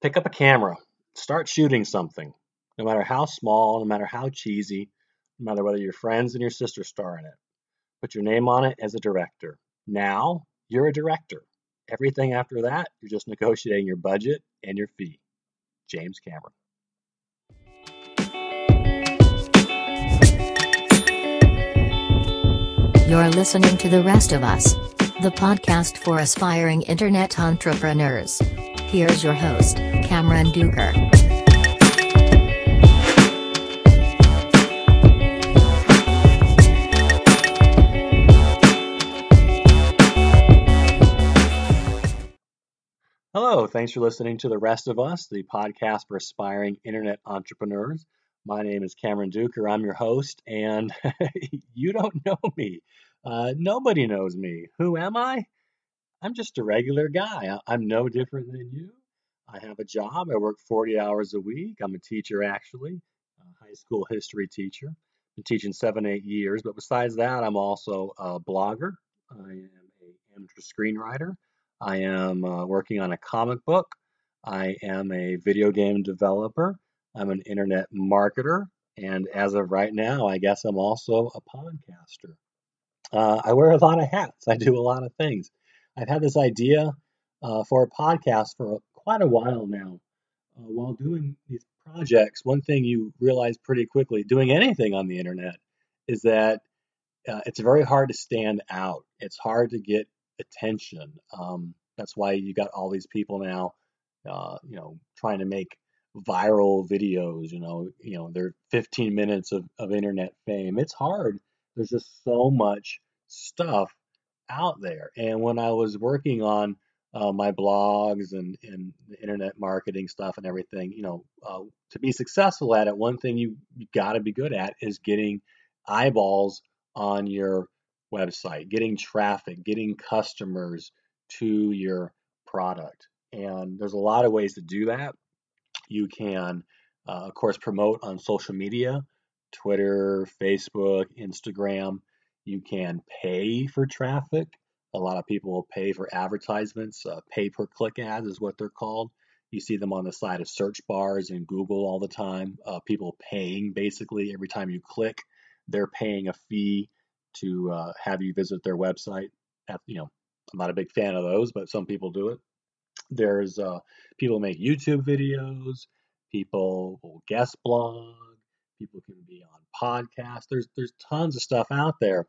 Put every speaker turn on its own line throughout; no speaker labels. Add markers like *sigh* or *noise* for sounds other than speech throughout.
Pick up a camera, start shooting something, no matter how small, no matter how cheesy, no matter whether your friends and your sister star in it. Put your name on it as a director. Now you're a director. Everything after that, you're just *laughs* negotiating your budget and your fee. James Cameron.
You're listening to The Rest of Us, the podcast for aspiring internet entrepreneurs. Here's your host, Cameron Dueker.
Hello, thanks for listening to The Rest of Us, the podcast for aspiring internet entrepreneurs. My name is Cameron Dueker. I'm your host, and *laughs* you don't know me. Uh, nobody knows me. Who am I? I'm just a regular guy. I'm no different than you. I have a job. I work 40 hours a week. I'm a teacher, actually, a high school history teacher. Been teaching seven, eight years. But besides that, I'm also a blogger. I am a amateur screenwriter. I am uh, working on a comic book. I am a video game developer. I'm an internet marketer. And as of right now, I guess I'm also a podcaster. Uh, I wear a lot of hats. I do a lot of things. I've had this idea uh, for a podcast for quite a while now. Uh, while doing these projects, one thing you realize pretty quickly doing anything on the internet is that uh, it's very hard to stand out. It's hard to get attention. Um, that's why you got all these people now, uh, you know, trying to make viral videos. You know, you know, they're 15 minutes of, of internet fame. It's hard. There's just so much stuff out there. And when I was working on uh, my blogs and, and the internet marketing stuff and everything, you know, uh, to be successful at it, one thing you, got to be good at is getting eyeballs on your website, getting traffic, getting customers to your product. And there's a lot of ways to do that. You can, uh, of course, promote on social media Twitter, Facebook, Instagram. You can pay for traffic. A lot of people will pay for advertisements. Uh, pay per click ads is what they're called. You see them on the side of search bars in Google all the time. Uh, people paying basically every time you click, they're paying a fee to uh, have you visit their website. At, you know, I'm not a big fan of those, but some people do it. There's uh, people make YouTube videos. People will guest blog. People can be on podcasts. There's there's tons of stuff out there,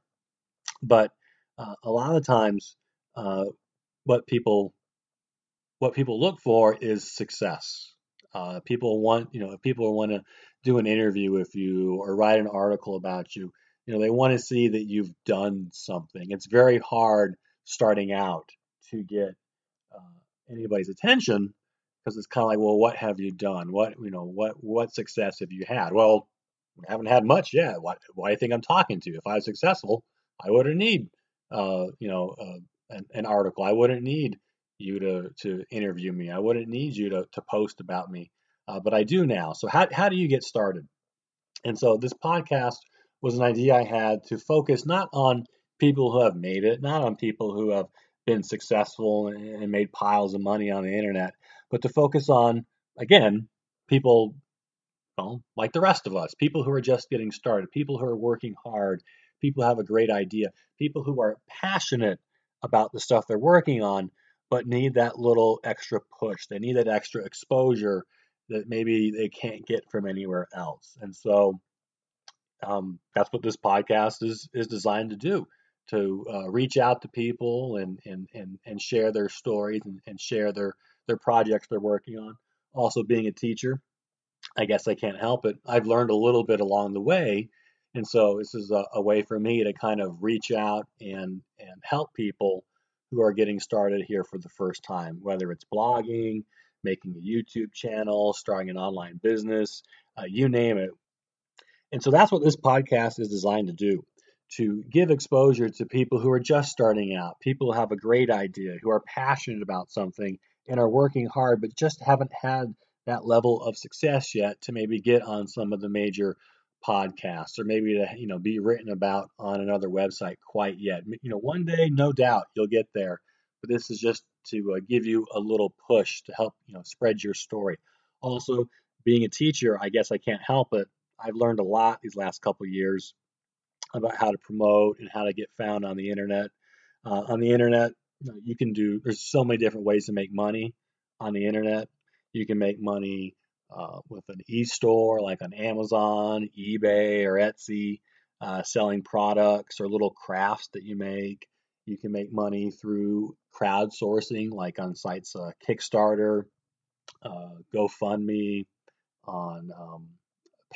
but uh, a lot of times, uh, what people what people look for is success. Uh, people want you know if people want to do an interview with you or write an article about you, you know they want to see that you've done something. It's very hard starting out to get uh, anybody's attention because it's kind of like, well, what have you done? What you know, what what success have you had? Well, we haven't had much yet. Why, why do you think I'm talking to you? If I was successful, I wouldn't need, uh, you know, uh, an, an, article. I wouldn't need you to, to interview me. I wouldn't need you to, to post about me. Uh, but I do now. So how, how do you get started? And so this podcast was an idea I had to focus not on people who have made it, not on people who have been successful and made piles of money on the internet, but to focus on, again, people well, like the rest of us, people who are just getting started, people who are working hard, people who have a great idea, people who are passionate about the stuff they're working on, but need that little extra push. They need that extra exposure that maybe they can't get from anywhere else. And so um, that's what this podcast is is designed to do to uh, reach out to people and and and, and share their stories and, and share their their projects they're working on. Also, being a teacher, I guess I can't help it. I've learned a little bit along the way. And so this is a, a, way for me to kind of reach out and, and help people who are getting started here for the first time, whether it's blogging, making a YouTube channel, starting an online business, uh, you name it. And so that's what this podcast is designed to do to give exposure to people who are just starting out, people who have a great idea, who are passionate about something and are working hard, but just haven't had that level of success yet to maybe get on some of the major podcasts or maybe to you know be written about on another website quite yet. You know, one day, no doubt, you'll get there. But this is just to uh, give you a little push to help you know spread your story. Also, being a teacher, I guess I can't help it. I've learned a lot these last couple years about how to promote and how to get found on the internet. Uh, on the internet, you can do. There's so many different ways to make money on the internet. You can make money uh, with an e-store like on Amazon, eBay, or Etsy, uh, selling products or little crafts that you make. You can make money through crowdsourcing, like on sites uh, Kickstarter, uh, GoFundMe, on um,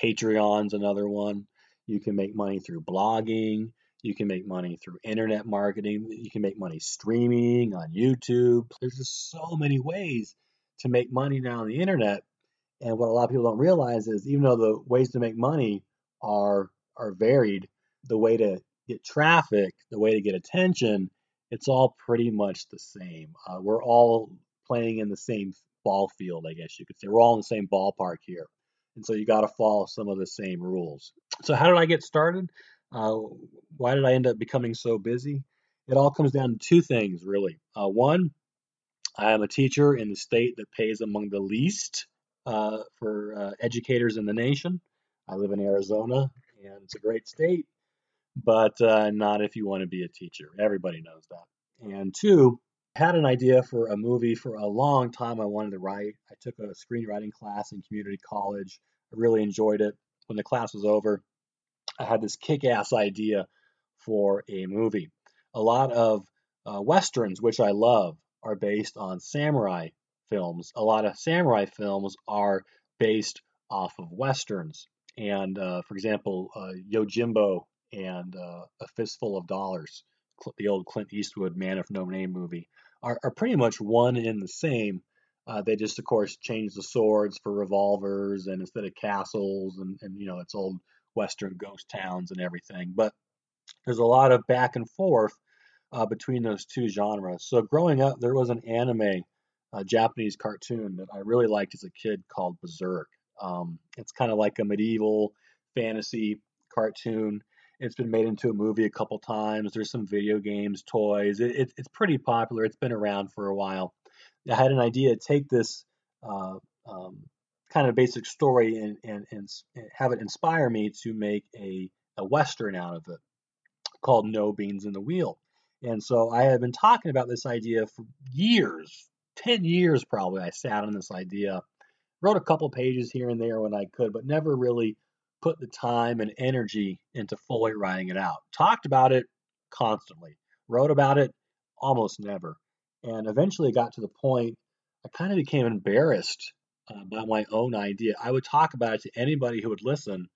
Patreon's another one. You can make money through blogging. You can make money through internet marketing. You can make money streaming on YouTube. There's just so many ways to make money now on the internet. And what a lot of people don't realize is even though the ways to make money are are varied, the way to get traffic, the way to get attention, it's all pretty much the same. Uh, we're all playing in the same ball field, I guess you could say. We're all in the same ballpark here. And so you got to follow some of the same rules. So, how did I get started? Uh, why did I end up becoming so busy? It all comes down to two things, really. Uh, one, I am a teacher in the state that pays among the least uh, for uh, educators in the nation. I live in Arizona, and it's a great state, but uh, not if you want to be a teacher. Everybody knows that. And two, I had an idea for a movie for a long time I wanted to write. I took a screenwriting class in community college. I really enjoyed it. When the class was over, I had this kick ass idea for a movie. A lot of uh, westerns, which I love, are based on samurai films. A lot of samurai films are based off of westerns. And uh, for example, uh, Yojimbo and uh, A Fistful of Dollars, the old Clint Eastwood Man of No Name movie, are, are pretty much one in the same. Uh, they just, of course, changed the swords for revolvers and instead of castles and, and you know, it's old Western ghost towns and everything. But there's a lot of back and forth uh, between those two genres. So growing up, there was an anime, a Japanese cartoon that I really liked as a kid called Berserk. Um, it's kind of like a medieval fantasy cartoon. It's been made into a movie a couple times. There's some video games, toys. It, it, it's pretty popular. It's been around for a while. I had an idea to take this uh, um, kind of basic story and, and, and have it inspire me to make a, a Western out of it called No Beans in the Wheel. And so I had been talking about this idea for years, 10 years probably. I sat on this idea, wrote a couple pages here and there when I could, but never really put the time and energy into fully writing it out. Talked about it constantly, wrote about it almost never. And eventually got to the point I kind of became embarrassed uh, by my own idea. I would talk about it to anybody who would listen,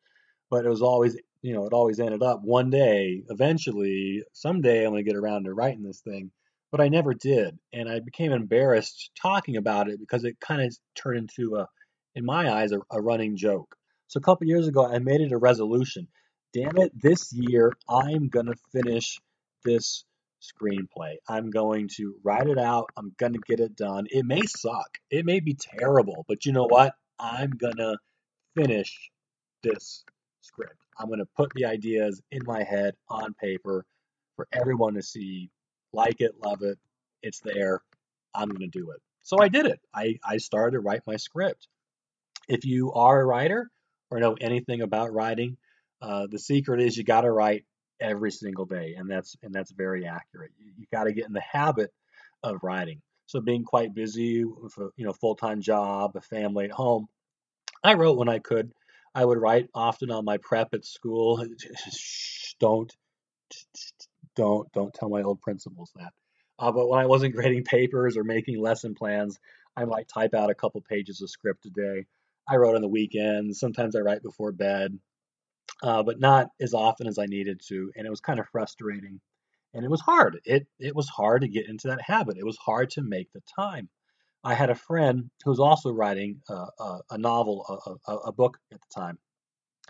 but it was always, you know, it always ended up one day, eventually, someday I'm going to get around to writing this thing. But I never did. And I became embarrassed talking about it because it kind of turned into a, in my eyes, a, a running joke. So a couple years ago, I made it a resolution. Damn it, this year I'm going to finish this screenplay. I'm going to write it out. I'm going to get it done. It may suck. It may be terrible, but you know what? I'm going to finish this script. I'm going to put the ideas in my head on paper for everyone to see. Like it, love it. It's there. I'm going to do it. So I did it. I, I started to write my script. If you are a writer, or know anything about writing, uh, the secret is you got to write every single day, and that's and that's very accurate. You, you got to get in the habit of writing. So being quite busy with a you know full time job, a family at home, I wrote when I could. I would write often on my prep at school. *laughs* Don't don't don't tell my old principals that. Uh, but when I wasn't *laughs* grading papers or making lesson plans, I might type out a couple pages of script a day. I wrote on the weekends. Sometimes I write before bed, uh, but not as often as I needed to. And it was kind of frustrating, and it was hard. It it was hard to get into that habit. It was hard to make the time. I had a friend who was also writing a, a, a novel, a, a, book at the time.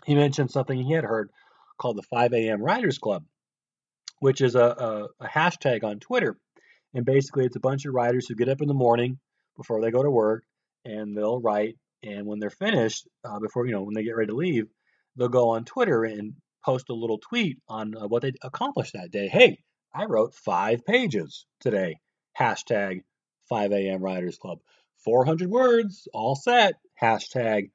He mentioned something he had heard called the 5 a.m. Writers Club, which is a, hashtag on Twitter. And basically, it's a bunch of writers who get up in the morning before they go to work and they'll write and when they're finished, uh, before you know, when they get ready to leave, they'll go on Twitter and post a little tweet on uh, what they accomplished that day. Hey, I wrote five pages today. Hashtag 5 a.m. Writers Club. 400 words, all set, hashtag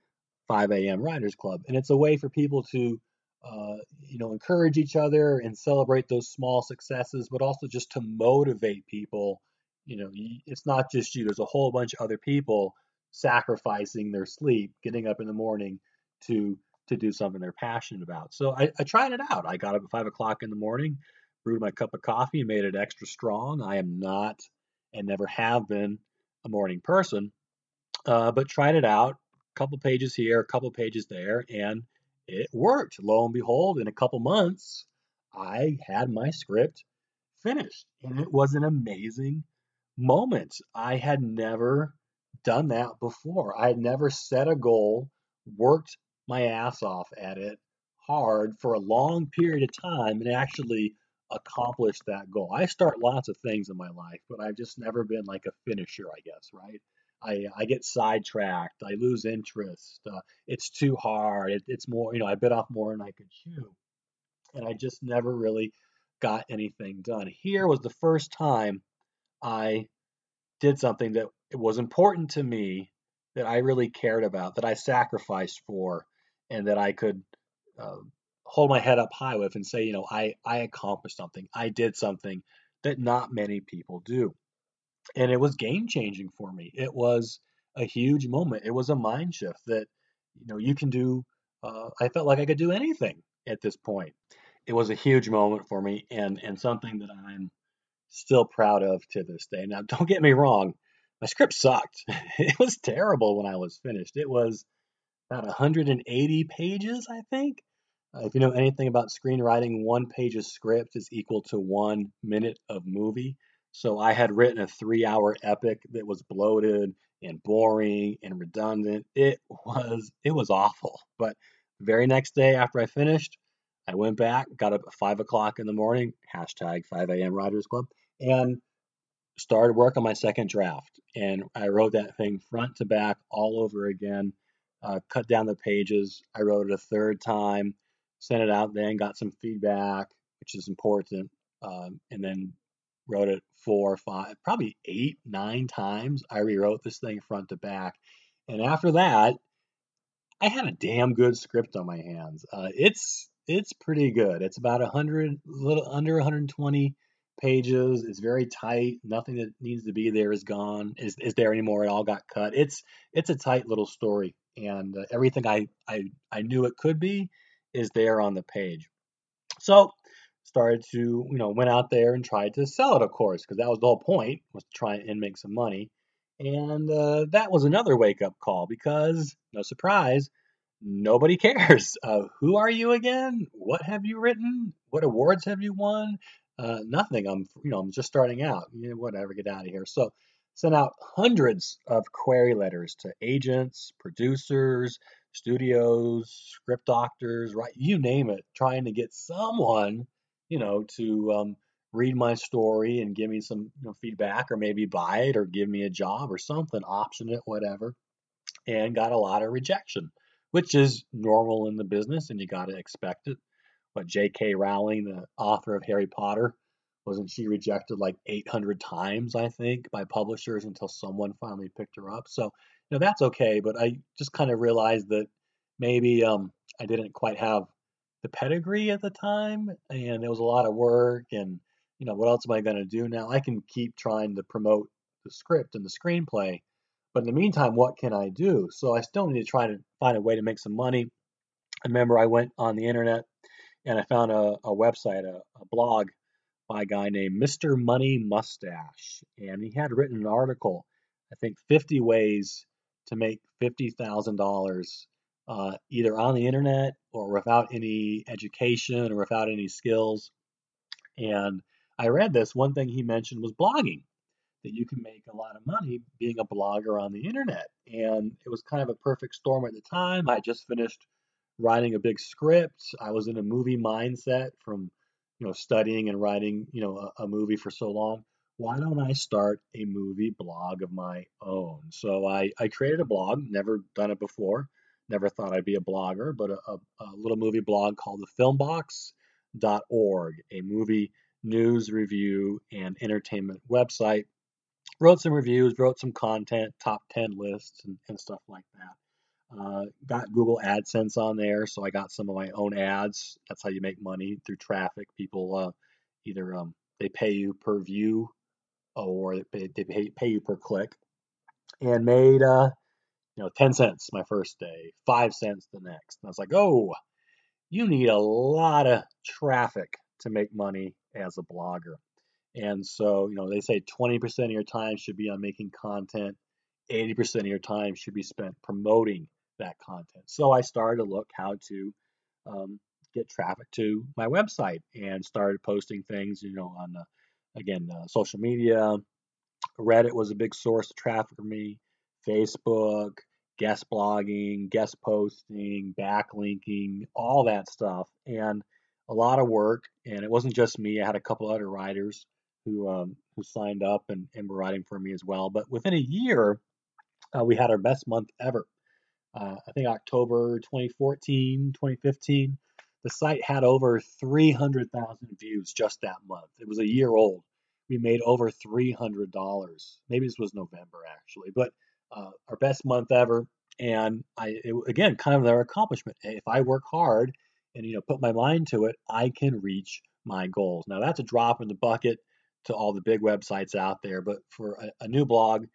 5 a.m. Writers Club. And it's a way for people to, uh, you know, encourage each other and celebrate those small successes, but also just to motivate people. You know, it's not just you, there's a whole bunch of other people sacrificing their sleep, getting up in the morning to to do something they're passionate about. So I, I tried it out. I got up at five o'clock in the morning, brewed my cup of coffee, made it extra strong. I am not and never have been a morning person, uh, but tried it out. A couple pages here, a couple pages there, and it worked. Lo and behold, in a couple months, I had my script finished, and it was an amazing moment. I had never done that before. I had never set a goal, worked my ass off at it hard for a long period of time, and actually accomplish that goal. I start lots of things in my life, but I've just never been like a finisher, I guess, right? I, I get sidetracked. I lose interest. Uh, it's too hard. It, it's more, you know, I bit off more than I could chew. And I just never really got anything done. Here was the first time I did something that was important to me, that I really cared about, that I sacrificed for, and that I could uh, hold my head up high with and say, you know, I, I accomplished something. I did something that not many people do. And it was game changing for me. It was a huge moment. It was a mind shift that, you know, you can do. Uh, I felt like I could do anything at this point. It was a huge moment for me and, and something that I'm still proud of to this day. Now, *laughs* don't get me wrong, my script sucked. *laughs* it was terrible when I was finished. It was about 180 pages, I think. Uh, if you know anything about screenwriting, one page of script is equal to one minute of movie. So I had written a three hour epic that was bloated and boring and redundant. It *laughs* was it was awful. But very next day after I finished, I went back, got up at five o'clock in the morning, hashtag 5 a.m. Writers Club, and started work on my second draft. And I wrote that thing front to back all over again, uh, cut down the pages. I wrote it a third time sent it out then, got some feedback, which is important, um, and then wrote it four, five, probably eight, nine times. I rewrote this thing front to back. And after that, I had a damn good script on my hands. Uh, it's it's pretty good. It's about a hundred, little under 120 pages. It's very tight. Nothing that needs to be there is gone. Is is there anymore? It all got cut. It's it's a tight little story, and uh, everything I I I knew it could be is there on the page. So started to, you know, went out there and tried to sell it, of course, because that was the whole point, was to try and make some money. And uh, that was another wake up call because, no surprise, nobody *laughs* cares. Uh, who are you again? What have you written? What awards have you won? Uh, nothing. I'm, you know, I'm just starting out. You know, whatever, get out of here. So, sent out hundreds of query letters to agents, producers, studios, script doctors, right? You name it, trying to get someone, you know, to um, read my story and give me some you know, feedback or maybe buy it or give me a job or something, option it, whatever. And got a lot of rejection, which is normal in the business and you got to expect it. But J.K. Rowling, the author of Harry Potter, wasn't she rejected like 800 times, I think, by publishers until someone finally picked her up? So know, that's okay. But I just kind of realized that maybe um, I didn't quite have the pedigree at the time, and it was a lot of work. And you know, what else am I going to do now? I can keep trying to promote the script and the screenplay, but in the meantime, what can I do? So I still need to try to find a way to make some money. I remember I went on the internet and I found a, a website, a, a blog by a guy named Mr. Money Mustache, and he had written an article, I think 50 ways to make $50,000 uh, either on the internet or without any education or without any skills. And I read this. One thing he mentioned was blogging, that you can make a lot of money being a blogger on the internet. And it was kind of a perfect storm at the time. I just finished writing a big script. I was in a movie mindset from, you know, studying and writing, you know, a, a movie for so long why don't I start a movie blog of my own? So I, I created a blog, never done it before, never thought I'd be a blogger, but a, a, a little movie blog called the filmbox.org, a movie news review and entertainment website. wrote some reviews, wrote some content, top 10 lists, and, and stuff like that. Uh, got Google AdSense on there, so I got some of my own ads. That's how you make money through traffic. People uh, either um, they pay you per view or they pay, you per click, and made uh, you know 10 cents my first day, five cents the next. And I was like, oh, you need a lot of traffic to make money as a blogger. And so, you know, they say 20% of your time should be on making content, 80% of your time should be spent promoting that content. So I started to look how to um, get traffic to my website and started posting things, you know, on, again, uh, social media. Reddit was a big source of traffic for me, Facebook, guest blogging, guest posting, backlinking, all that stuff. And a lot of work. And it wasn't just me, I had a couple other writers who um, who signed up and, and were writing for me as well. But within a year, uh, we had our best month ever. Uh, I think October 2014, 2015, the site had over 300,000 views just that month. It was a year old. We made over $300. Maybe this was November actually, but uh, our best month ever. And I, it, again, kind of their accomplishment. If I work hard and you know put my mind to it, I can reach my goals. Now that's a drop in the bucket to all the big websites out there, but for a, a new blog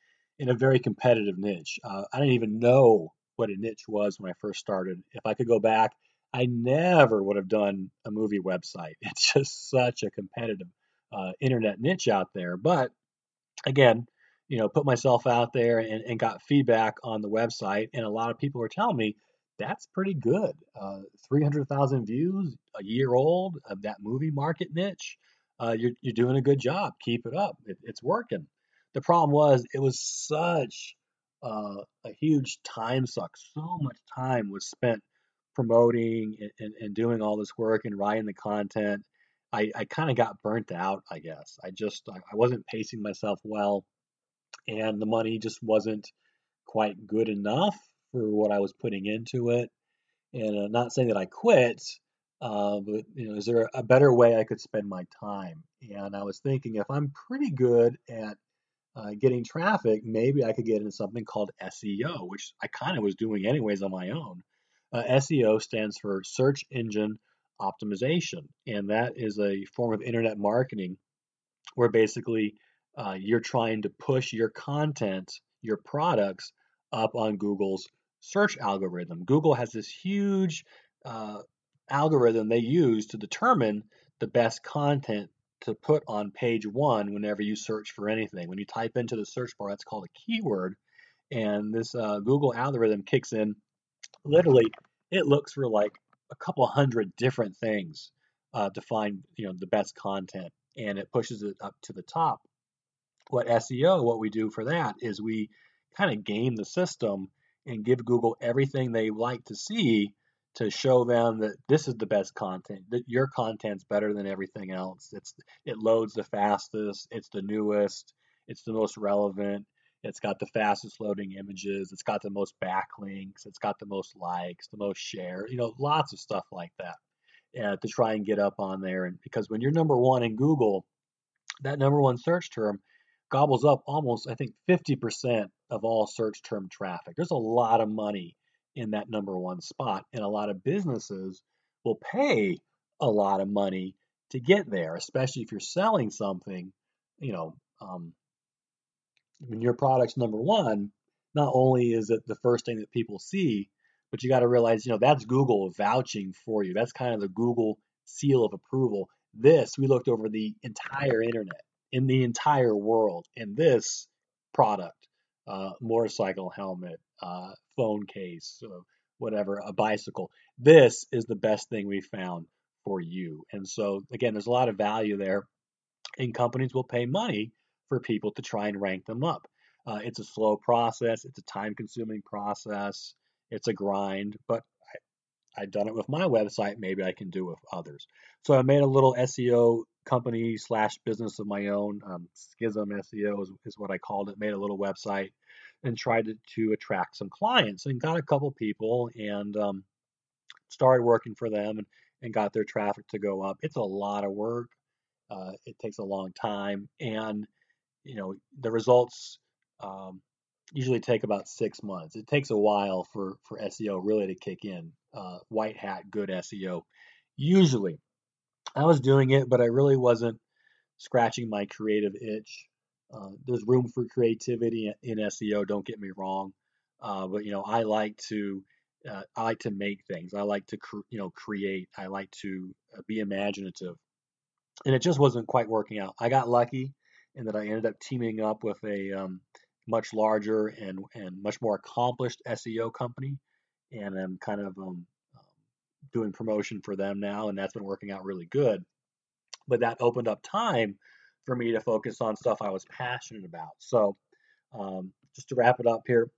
in a very competitive niche, uh, I didn't even know what a niche was when I first started. If I could go back, I never would have done a movie website. *laughs* It's just such a competitive uh, internet niche out there. But again, you know, put myself out there and, and got feedback on the website, and a lot of people were telling me that's pretty good. Uh, 300,000 views, a year old of that movie market niche uh, you're, you're doing a good job. Keep it up. It, it's working. The problem was it was such uh, a huge time suck. So much time was spent promoting and, and, and doing all this work and writing the content. I, I kind of got burnt out, I guess. I just I, wasn't pacing myself well, and the money just wasn't quite good enough for what I was putting into it. And I'm not saying that I quit, uh, but you know, is there a better way I could spend my time? And I was thinking, if I'm pretty good at uh, getting traffic, maybe I could get into something called SEO, which I kind of was doing anyways on my own. Uh, SEO stands for Search Engine Optimization, and that is a form of internet marketing where basically uh, you're trying to push your content, your products up on Google's search algorithm. Google has this huge uh, algorithm they use to determine the best content to put on page one whenever you search for anything. When you type into the search bar, that's called a keyword, and this uh, Google algorithm kicks in. Literally, it looks for like a couple hundred different things uh, to find you know the best content, and it pushes it up to the top. What SEO, what we do for that is we kind of game the system and give Google everything they like to see to show them that this is the best content that your content's better than everything else it's it loads the fastest it's the newest it's the most relevant it's got the fastest loading images. It's got the most backlinks. It's got the most likes the most share you know lots of stuff like that uh, to try and get up on there. And because when you're number one in google that number one search term gobbles up almost i think 50% of all search term traffic. There's a lot of money in that number one spot. And a lot of businesses will pay a lot of money to get there, especially if you're selling something, you know, um, when your product's number one, not only is it the first thing that people see, but you got to realize, you know, that's Google vouching for you. That's kind of the Google seal of approval. This, we looked over the entire internet in the entire world, and this product, uh, motorcycle helmet, uh, phone case, uh, whatever, a bicycle. This is the best thing we found for you. And so, again, there's a lot of value there, and companies will pay money for people to try and rank them up. Uh, it's a slow process, it's a time consuming process, it's a grind, but I, I've done it with my website. Maybe I can do it with others. So I made a little SEO company slash business of my own. Um, Schism SEO is, is, what I called it. Made a little website and tried to, to attract some clients and got a couple people and um, started working for them and, and got their traffic to go up. It's a lot of work. Uh, it takes a long time. And you know, the results um, usually take about six months. It takes a while for for SEO really to kick in. Uh, white hat, good SEO. Usually, I was doing it, but I really wasn't scratching my creative itch. Uh, there's room for creativity in SEO. Don't get me wrong, uh, but you know I like to uh, I like to make things. I like to you know create. I like to uh, be imaginative, and it just wasn't quite working out. I got lucky in that I ended up teaming up with a um, much larger and and much more accomplished SEO company, and I'm kind of um, um, doing promotion for them now, and that's been working out really good. But that opened up time for me to focus on stuff I was passionate about. So, um, just to wrap it up here,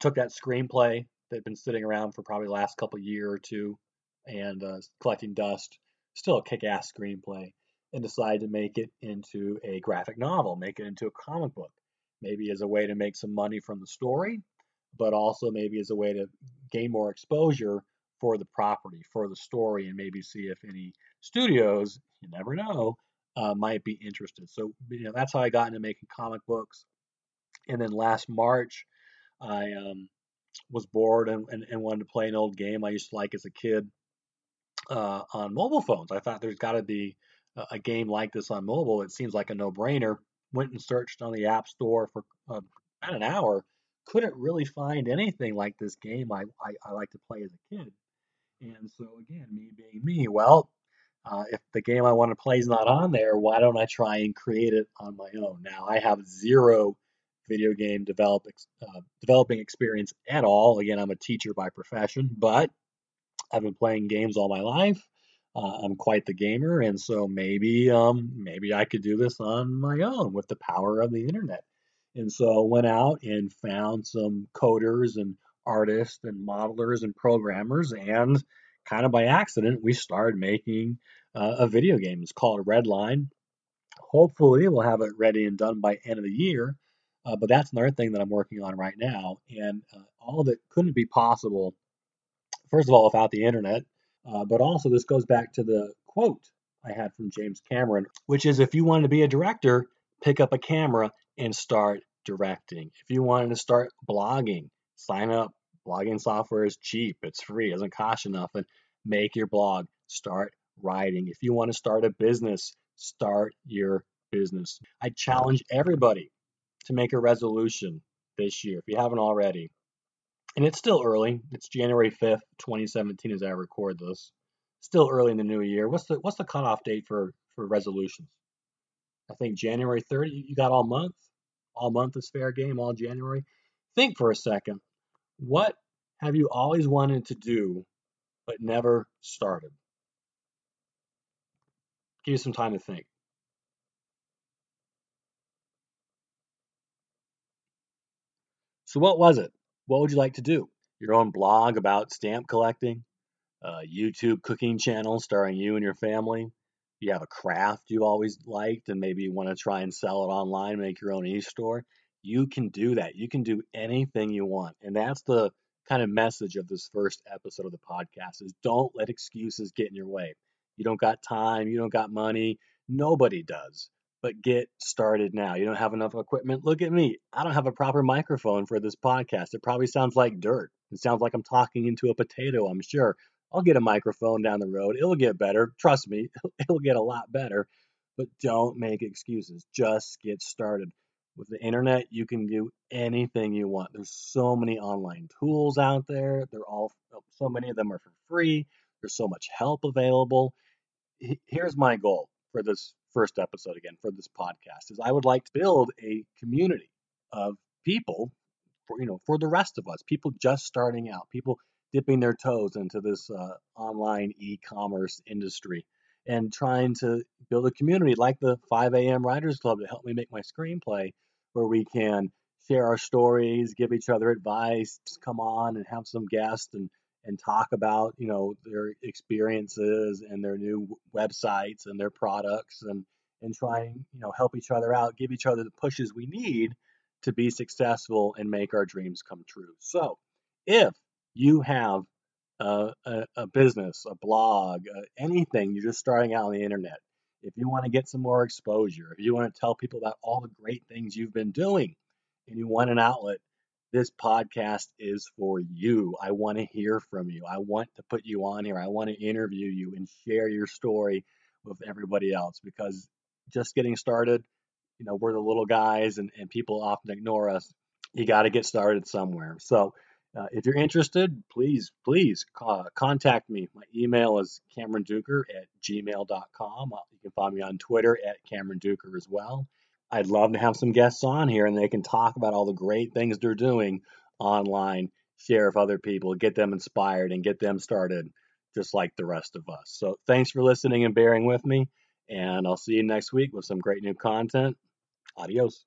took that screenplay that had been sitting around for probably the last couple year or two and uh, collecting dust, still a kick-ass screenplay, and decided to make it into a graphic novel, make it into a comic book, maybe as a way to make some money from the story, but also maybe as a way to gain more exposure for the property, for the story, and maybe see if any studios, you never know, uh, might be interested. So, you know, that's how I got into making comic books. And then last March, I um, was bored and, and, and, wanted to play an old game I used to like as a kid uh, on mobile phones. I thought there's got to be a, game like this on mobile. It seems like a no brainer. Went and searched on the App Store for uh, about an hour. Couldn't really find anything like this game I, I, I like to play as a kid. And so, again, me being me, well, uh, if the game I want to play is not on there, why don't I try and create it on my own? Now, I have zero video game develop, uh, developing experience at all. Again, I'm a teacher by profession, but I've been playing games all my life. Uh, I'm quite the gamer, and so maybe um, maybe I could do this on my own with the power of the internet. And so I went out and found some coders and artists and modelers and programmers, and kind of by accident, we started making uh, a video game. It's called Redline. Hopefully, we'll have it ready and done by end of the year. Uh, but that's another thing that I'm working on right now, and uh, all it couldn't be possible. First of all, without the internet, uh, but also this goes back to the quote I had from James Cameron, which is if you wanted to be a director, pick up a camera and start directing. If you wanted to start blogging, sign up. Blogging software is cheap, it's free, it doesn't cost you nothing. Make your blog, start writing. If you want to start a business, start your business. I challenge everybody to make a resolution this year if you haven't already. And it's still early. It's January 5th, 2017 as I record this. Still early in the new year. What's the what's the cutoff date for for resolutions? I think January 30. You got all month. All month is fair game. All January. Think for a second. What have you always wanted to do but never started? Give you some time to think. So, what was it? What would you like to do? Your own blog about stamp collecting? A YouTube cooking channel starring you and your family? You have a craft you always liked and maybe you want to try and sell it online, make your own e store? You can do that. You can do anything you want. And that's the kind of message of this first episode of the podcast is don't let excuses get in your way. You don't got time, you don't got money, nobody does. But get started now. You don't have enough equipment. Look at me. I don't have a proper microphone for this podcast. It probably sounds like dirt. It sounds like I'm talking into a potato, I'm sure. I'll get a microphone down the road. It'll get better. Trust me, *laughs* it'll get a lot better. But don't make excuses. Just get started. With the internet, you can do anything you want. There's so many online tools out there. They're all oh, so many of them are for free. There's so much help available here's my goal for this first episode again for this podcast is I would like to build a community of people for you know for the rest of us, people just starting out, people dipping their toes into this uh, online e-commerce industry and trying to build a community like the 5 a.m. Writers Club to help me make my screenplay, where we can share our stories, give each other advice, come on and have some guests and and talk about you know their experiences and their new websites and their products and and try and you know help each other out give each other the pushes we need to be successful and make our dreams come true. So if you have a, a, a business a blog uh, anything you're just starting out on the internet if you want to get some more exposure, if you want to tell people about all the great things you've been doing, and you want an outlet, this podcast is for you. I want to hear from you. I want to put you on here. I want to interview you and share your story with everybody else because just getting started, you know, we're the little guys and, and people often ignore us. You got to get started somewhere. So, uh, if you're interested, please, please uh, contact me. My email is camerondueker at gmail.com. You can find me on Twitter at Cameron Dueker as well. I'd love to have some guests on here and they can talk about all the great things they're doing online, share with other people, get them inspired, and get them started just like the rest of us. So thanks for listening and bearing with me. And I'll see you next week with some great new content. Adios.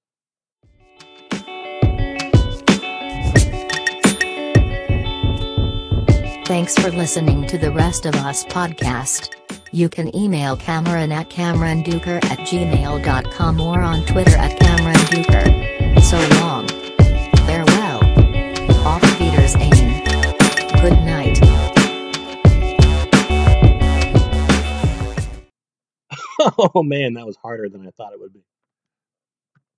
Thanks for listening to the Rest of Us podcast. You can email Cameron at CameronDueker at gmail.com or on Twitter at CameronDueker. So long. Farewell. Auf Wiedersehen. Good night. *laughs*
oh man, that was harder than I thought it would be.